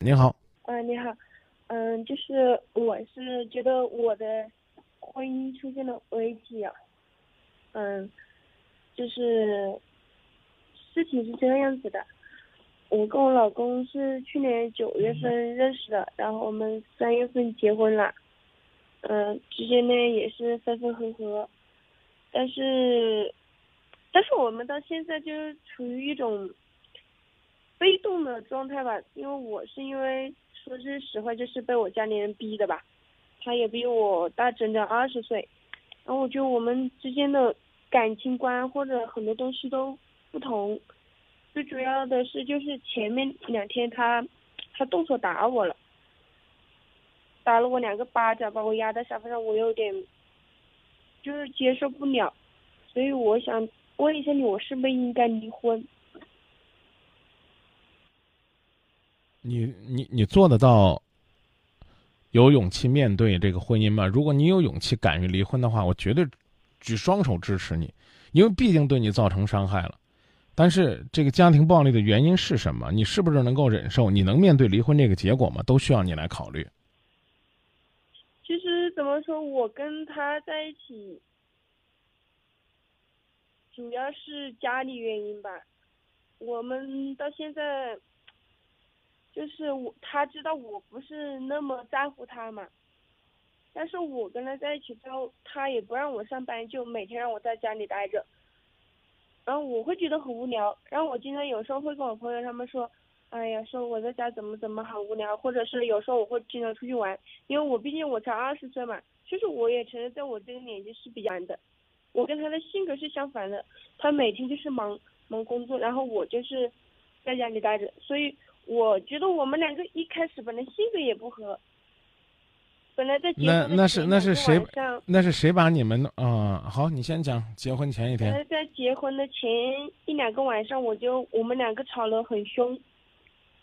您好，啊，你好，嗯，就是我是觉得我的婚姻出现了危机啊，嗯，就是事情是这个样子的，我跟我老公是去年九月份认识的，然后我们三月份结婚了，嗯，之间呢也是分分合合，但是，但是我们到现在就是处于一种。被动的状态吧，因为我是因为说句实话，就是被我家里人逼的吧，他也比我大整整二十岁，然后我觉得我们之间的感情观或者很多东西都不同，最主要的是就是前面两天他他动手打我了，打了我两个巴掌，把我压在沙发上，我有点就是接受不了，所以我想问一下你，我是不是应该离婚？你你你做得到有勇气面对这个婚姻吗？如果你有勇气敢于离婚的话，我绝对举双手支持你，因为毕竟对你造成伤害了。但是这个家庭暴力的原因是什么？你是不是能够忍受？你能面对离婚这个结果吗？都需要你来考虑。其实怎么说，我跟他在一起，主要是家里原因吧。我们到现在。就是我，他知道我不是那么在乎他嘛，但是我跟他在一起之后，他也不让我上班，就每天让我在家里待着，然后我会觉得很无聊，然后我经常有时候会跟我朋友他们说，哎呀，说我在家怎么怎么好无聊，或者是有时候我会经常出去玩，因为我毕竟我才二十岁嘛，其实我也承认在我这个年纪是比较的，我跟他的性格是相反的，他每天就是忙忙工作，然后我就是在家里待着，所以。我觉得我们两个一开始本来性格也不合，本来在那那是那是谁？那是谁把你们啊？好，你先讲结婚前一天。在结婚的前一两个晚上，我就我们两个吵得很凶，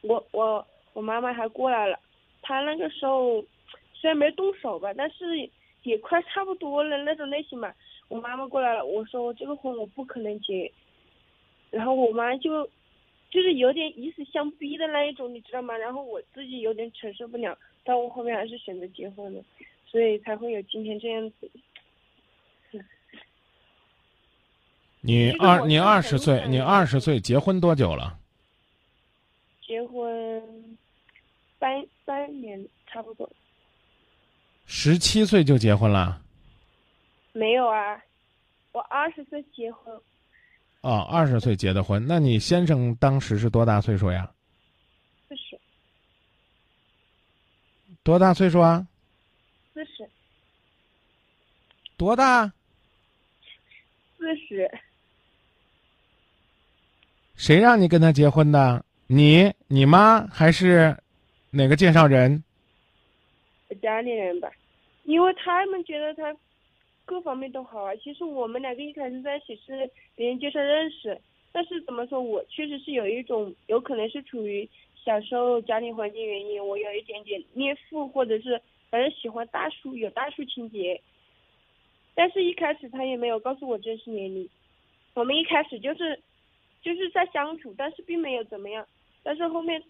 我我我妈妈还过来了，她那个时候虽然没动手吧，但是也快差不多了那种类型嘛。我妈妈过来了，我说这个婚我不可能结，然后我妈就。就是有点以死相逼的那一种，你知道吗？然后我自己有点承受不了，但我后面还是选择结婚了，所以才会有今天这样子。你二你二十岁，你二十岁结婚多久了？结婚三三年差不多。十七岁就结婚了？没有啊，我二十岁结婚。哦，二十岁结的婚，那你先生当时是多大岁数呀？四十。多大岁数啊？四十。多大？四十。谁让你跟他结婚的？你、你妈还是哪个介绍人？家里人吧，因为他们觉得他。各方面都好啊，其实我们两个一开始在一起是别人介绍认识，但是怎么说，我确实是有一种有可能是处于小时候家庭环境原因，我有一点点恋父，或者是反正喜欢大叔，有大叔情节。但是一开始他也没有告诉我真实年龄，我们一开始就是就是在相处，但是并没有怎么样。但是后面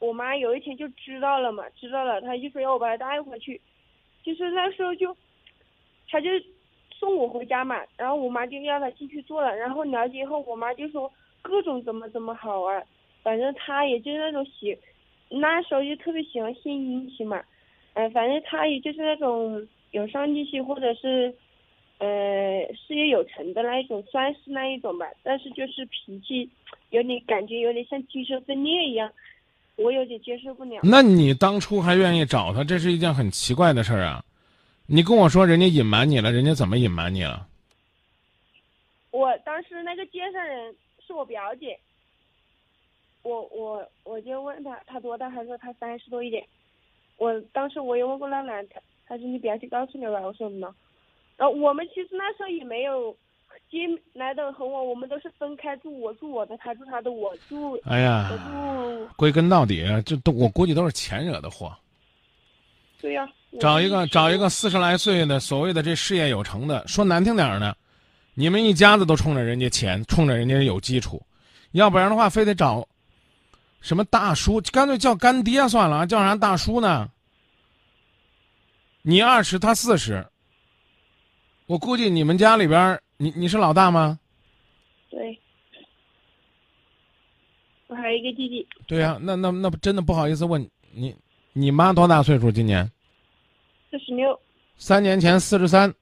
我妈有一天就知道了嘛，知道了，她就说要我把他带回去，就是那时候就他就。送我回家嘛，然后我妈就让他进去坐了，然后了解以后，我妈就说各种怎么怎么好啊，反正他也就是那种喜，那时候就特别喜欢献殷勤嘛，嗯，反正他也就是那种有上进心或者是，呃，事业有成的那一种，算是那一种吧，但是就是脾气有点感觉有点像精神分裂一样，我有点接受不了。那你当初还愿意找他，这是一件很奇怪的事儿啊。你跟我说，人家隐瞒你了，人家怎么隐瞒你了？我当时那个介绍人是我表姐，我我我就问他他多大，他说他三十多一点。我当时我也问过那男的，他说你表姐告诉你了，我说呢。然后我们其实那时候也没有接来的很晚，我们都是分开住，我住我的，他住他的，我住。哎呀，归根到底，这都我估计都是钱惹的祸。对呀。找一个找一个四十来岁的所谓的这事业有成的，说难听点儿呢，你们一家子都冲着人家钱，冲着人家有基础，要不然的话，非得找什么大叔，干脆叫干爹算了，叫啥大叔呢？你二十，他四十。我估计你们家里边，你你是老大吗？对，我还有一个弟弟。对呀、那那那真的不好意思问你，你妈多大岁数？今年四十六。三年前四十三，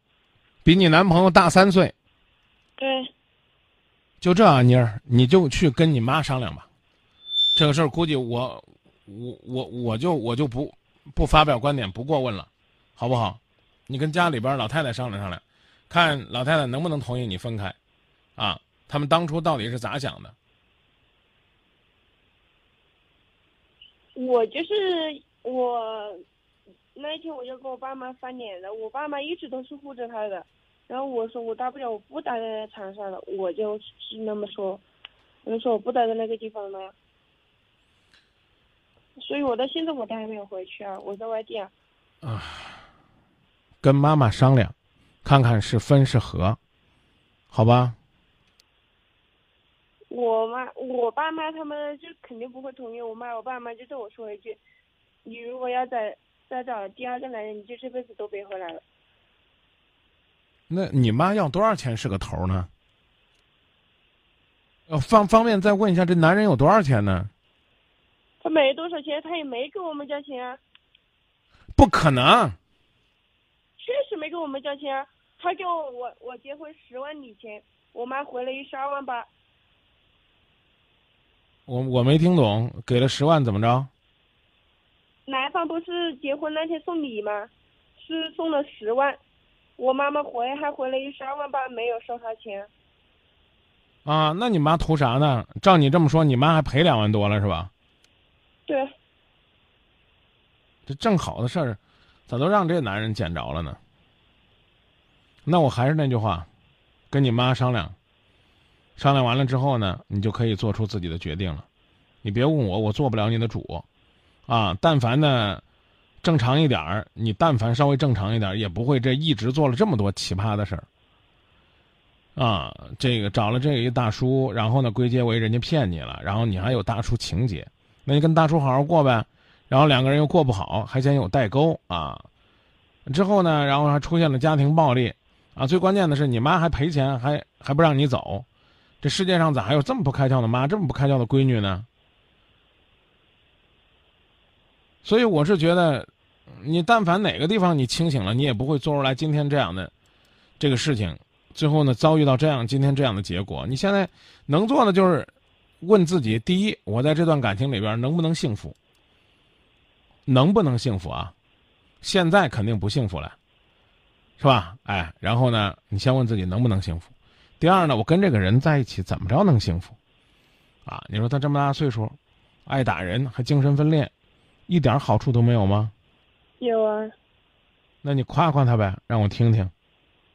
比你男朋友大三岁。对，就这啊，妮儿，你就去跟你妈商量吧。这个事儿估计我，我我我就我就不不发表观点，不过问了，好不好？你跟家里边老太太商量商量，看老太太能不能同意你分开，啊，他们当初到底是咋想的？我就是我，那一天我就跟我爸妈翻脸了，我爸妈一直都是护着他的，然后我说我大不了我不待在长沙了，我就是那么说，我就说我不待在那个地方了，所以我到现在我都还没有回去啊，我在外地啊。跟妈妈商量，看看是分是合，好吧？我妈、我爸妈他们就肯定不会同意。我妈、我爸妈就对我说一句：“你如果要再再找第二个男人，你就这辈子都别回来了。那你妈要多少钱是个头呢？呃，方方便再问一下，这男人有多少钱呢？”他没多少钱，他也没给我们交钱啊，不可能，确实没给我们交钱啊。他给我我我结婚十万礼钱，我妈回了一十二万八。我我没听懂，给了十万怎么着？男方不是结婚那天送礼吗？是送了十万，我妈妈回还回了一十二万八，没有收他钱。啊，那你妈图啥呢？照你这么说，你妈还赔两万多了是吧？对，这正好的事儿，咋都让这男人捡着了呢？那我还是那句话，跟你妈商量，商量完了之后呢，你就可以做出自己的决定了。你别问我，我做不了你的主，啊，但凡呢正常一点儿，你但凡稍微正常一点儿，也不会这一直做了这么多奇葩的事儿。啊，这个找了这一大叔，然后呢归结为人家骗你了，然后你还有大叔情节，那你跟大叔好好过呗。然后两个人又过不好，还嫌有代沟啊。之后呢，然后还出现了家庭暴力啊。最关键的是，你妈还赔钱，还还不让你走。这世界上咋还有这么不开窍的妈，这么不开窍的闺女呢？所以我是觉得，你但凡哪个地方你清醒了，你也不会做出来今天这样的这个事情，最后呢遭遇到这样今天这样的结果。你现在能做的就是问自己：第一，我在这段感情里边能不能幸福？能不能幸福啊？现在肯定不幸福了，是吧？哎，然后呢，你先问自己能不能幸福。第二呢，我跟这个人在一起怎么着能幸福？啊，你说他这么大岁数，爱打人，还精神分裂，一点好处都没有吗？有啊，那你夸夸他呗，让我听听。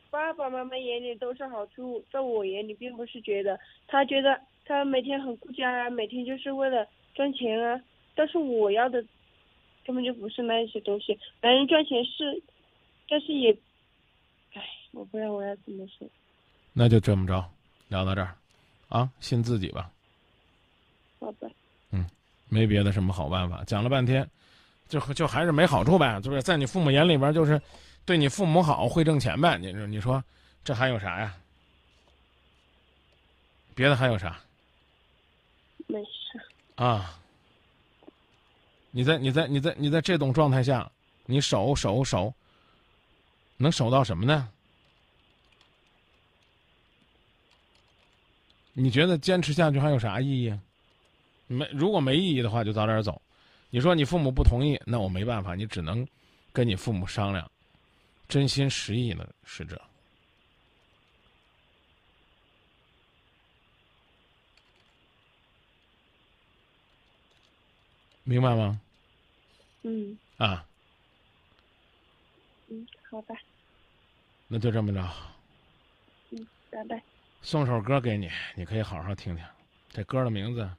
爸爸妈妈眼里都是好处，在我眼里并不是觉得，他觉得他每天很顾家啊，每天就是为了赚钱啊。但是我要的根本就不是那些东西。男人赚钱是，但是也，唉，我不知道我要怎么说。那就这么着，聊到这儿，啊，信自己吧，好吧，没别的什么好办法。讲了半天，就就还是没好处呗，就是在你父母眼里边，就是对你父母好，会挣钱呗。你说，你说这还有啥呀？别的还有啥没事。啊？你在你在你在你在这种状态下，你守守守，能守到什么呢？你觉得坚持下去还有啥意义啊？没，如果没意义的话，就早点走。你说你父母不同意，那我没办法，你只能跟你父母商量，真心实意的是这。明白吗？嗯啊，嗯，好吧，那就这么着，嗯，拜拜。送首歌给你，你可以好好听听。这歌的名字，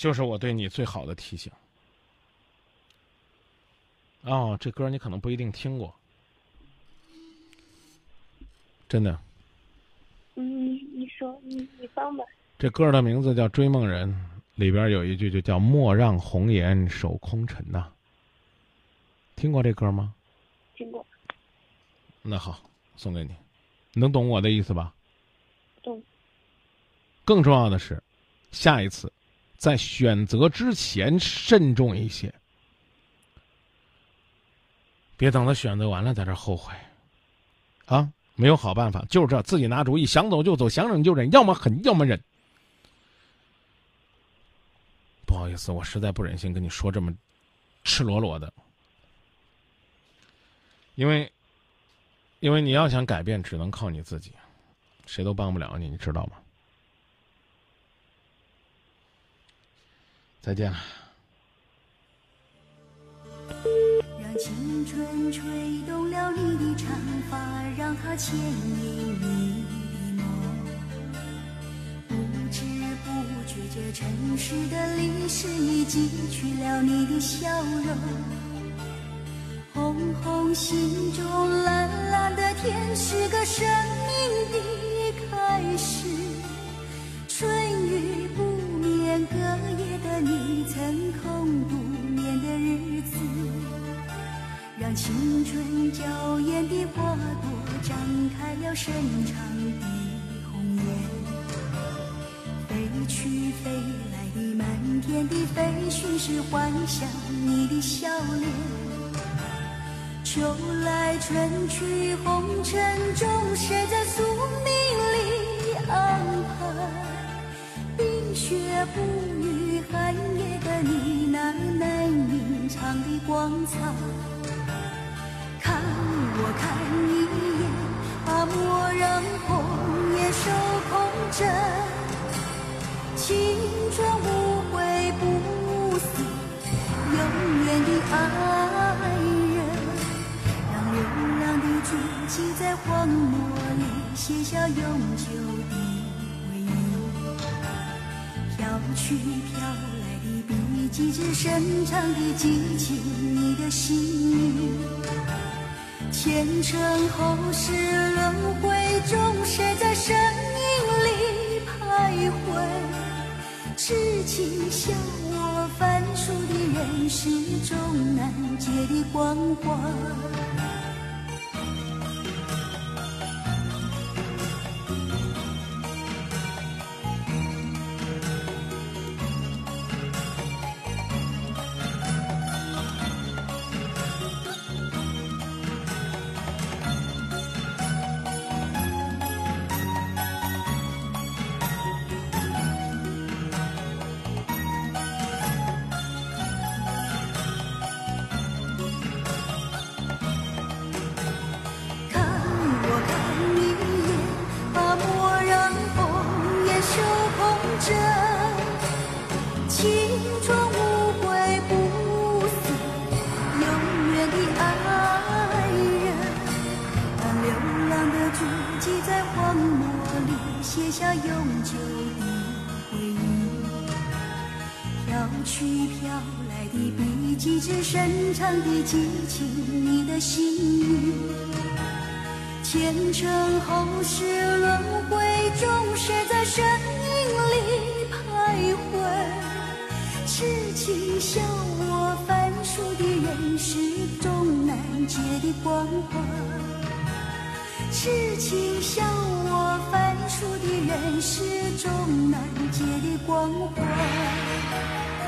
就是我对你最好的提醒。哦，这歌你可能不一定听过，真的。嗯，你你说，你你放吧。这歌的名字叫《追梦人》，里边有一句就叫“莫让红颜守空尘”呐。听过这歌吗？听过。那好，送给你，能懂我的意思吧？懂。更重要的是，下一次在选择之前慎重一些，别等他选择完了在这后悔。啊，没有好办法，就是这，自己拿主意，想走就走，想忍就忍，要么狠，要么忍。不好意思，我实在不忍心跟你说这么赤裸裸的。因为，因为你要想改变，只能靠你自己，谁都帮不了你，你知道吗？再见了。让青春吹动了你的长发，让它牵引你的梦。不知不觉，这城市的历史已记取了你的笑容。红红心中蓝蓝的天，是个生春去，红尘中，谁在宿命里安排？冰雪不语，寒夜的你，那难隐藏的光彩。看我看一眼，把莫让红颜守空枕。青春无悔不死，永远的爱。荒漠里写下永久的回忆，飘去飘来的笔迹，只深藏的激情，你的心语。前尘后世轮回中，谁在身影里徘徊？痴情笑我凡俗的人世中难解的关怀。在荒漠里写下永久的回忆，飘去飘来的笔迹，只深藏的激情，你的心语。前尘后世轮回中，谁在身影里徘徊？痴情笑我凡俗的人世中难解的关怀，痴情笑我凡。俗的人世终难解的关怀。